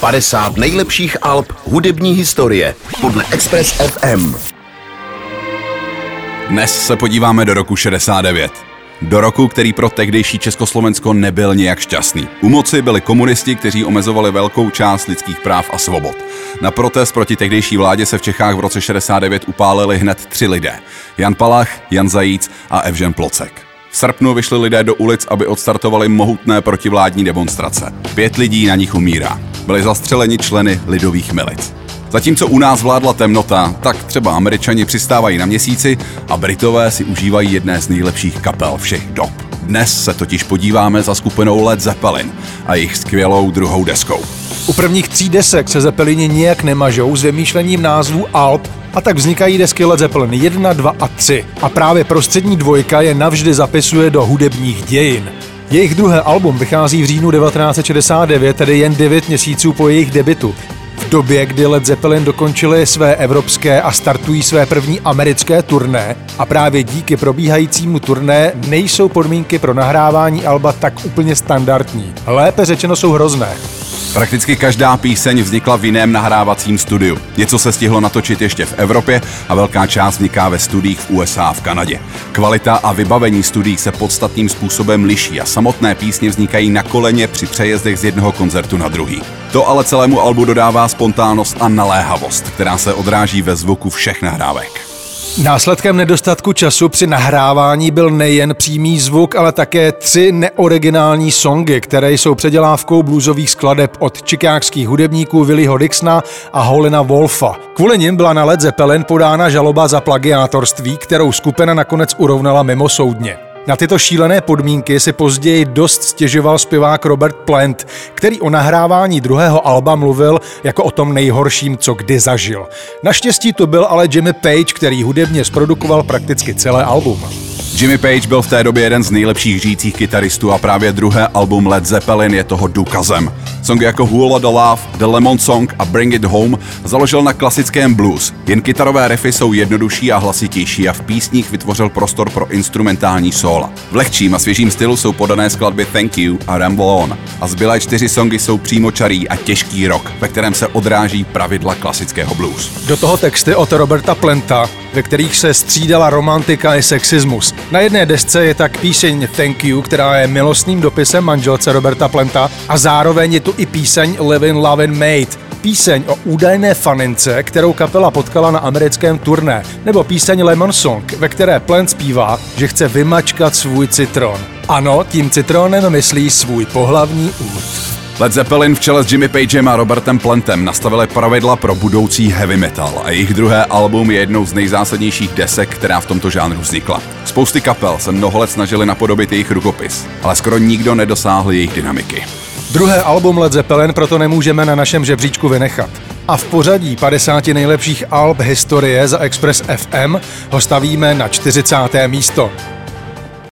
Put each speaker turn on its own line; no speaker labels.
50 nejlepších alb hudební historie podle Express FM.
Dnes se podíváme do roku 69. Do roku, který pro tehdejší Československo nebyl nějak šťastný. U moci byli komunisti, kteří omezovali velkou část lidských práv a svobod. Na protest proti tehdejší vládě se v Čechách v roce 69 upálili hned tři lidé. Jan Palach, Jan Zajíc a Evžen Plocek. V srpnu vyšli lidé do ulic, aby odstartovali mohutné protivládní demonstrace. Pět lidí na nich umírá. Byli zastřeleni členy lidových milic. Zatímco u nás vládla temnota, tak třeba američani přistávají na měsíci a Britové si užívají jedné z nejlepších kapel všech dob. Dnes se totiž podíváme za skupinou Led Zeppelin a jejich skvělou druhou deskou.
U prvních tří desek se Zeppelini nijak nemažou s vymýšlením názvů Alp a tak vznikají desky Led Zeppelin 1, 2 a 3. A právě prostřední dvojka je navždy zapisuje do hudebních dějin. Jejich druhé album vychází v říjnu 1969, tedy jen 9 měsíců po jejich debitu. V době, kdy Led Zeppelin dokončili své evropské a startují své první americké turné a právě díky probíhajícímu turné nejsou podmínky pro nahrávání alba tak úplně standardní. Lépe řečeno jsou hrozné.
Prakticky každá píseň vznikla v jiném nahrávacím studiu. Něco se stihlo natočit ještě v Evropě a velká část vzniká ve studiích v USA a v Kanadě. Kvalita a vybavení studií se podstatným způsobem liší a samotné písně vznikají na koleně při přejezdech z jednoho koncertu na druhý. To ale celému albu dodává spontánnost a naléhavost, která se odráží ve zvuku všech nahrávek.
Následkem nedostatku času při nahrávání byl nejen přímý zvuk, ale také tři neoriginální songy, které jsou předělávkou bluesových skladeb od čikákských hudebníků Willyho Dixona a Holina Wolfa. Kvůli nim byla na Led Zeppelin podána žaloba za plagiátorství, kterou skupina nakonec urovnala mimo soudně. Na tyto šílené podmínky si později dost stěžoval zpěvák Robert Plant, který o nahrávání druhého alba mluvil jako o tom nejhorším, co kdy zažil. Naštěstí to byl ale Jimmy Page, který hudebně zprodukoval prakticky celé album.
Jimmy Page byl v té době jeden z nejlepších žijících kytaristů a právě druhé album Led Zeppelin je toho důkazem. Songy jako Who the Love, The Lemon Song a Bring It Home založil na klasickém blues. Jen kytarové riffy jsou jednodušší a hlasitější a v písních vytvořil prostor pro instrumentální sóla. V lehčím a svěžím stylu jsou podané skladby Thank You a Ramble On. A zbylé čtyři songy jsou přímočarý a těžký rock, ve kterém se odráží pravidla klasického blues.
Do toho texty od Roberta Plenta, ve kterých se střídala romantika i sexismus. Na jedné desce je tak píseň Thank You, která je milostným dopisem manželce Roberta Plenta a zároveň je tu i píseň Living Lovin' Mate, píseň o údajné fanince, kterou kapela potkala na americkém turné, nebo píseň Lemon Song, ve které Plant zpívá, že chce vymačkat svůj citron. Ano, tím citronem myslí svůj pohlavní úd.
Led Zeppelin v čele s Jimmy Pagem a Robertem Plantem nastavili pravidla pro budoucí heavy metal a jejich druhé album je jednou z nejzásadnějších desek, která v tomto žánru vznikla. Spousty kapel se mnoho let snažili napodobit jejich rukopis, ale skoro nikdo nedosáhl jejich dynamiky.
Druhé album Led Zeppelin proto nemůžeme na našem žebříčku vynechat. A v pořadí 50 nejlepších alb historie za Express FM ho stavíme na 40. místo.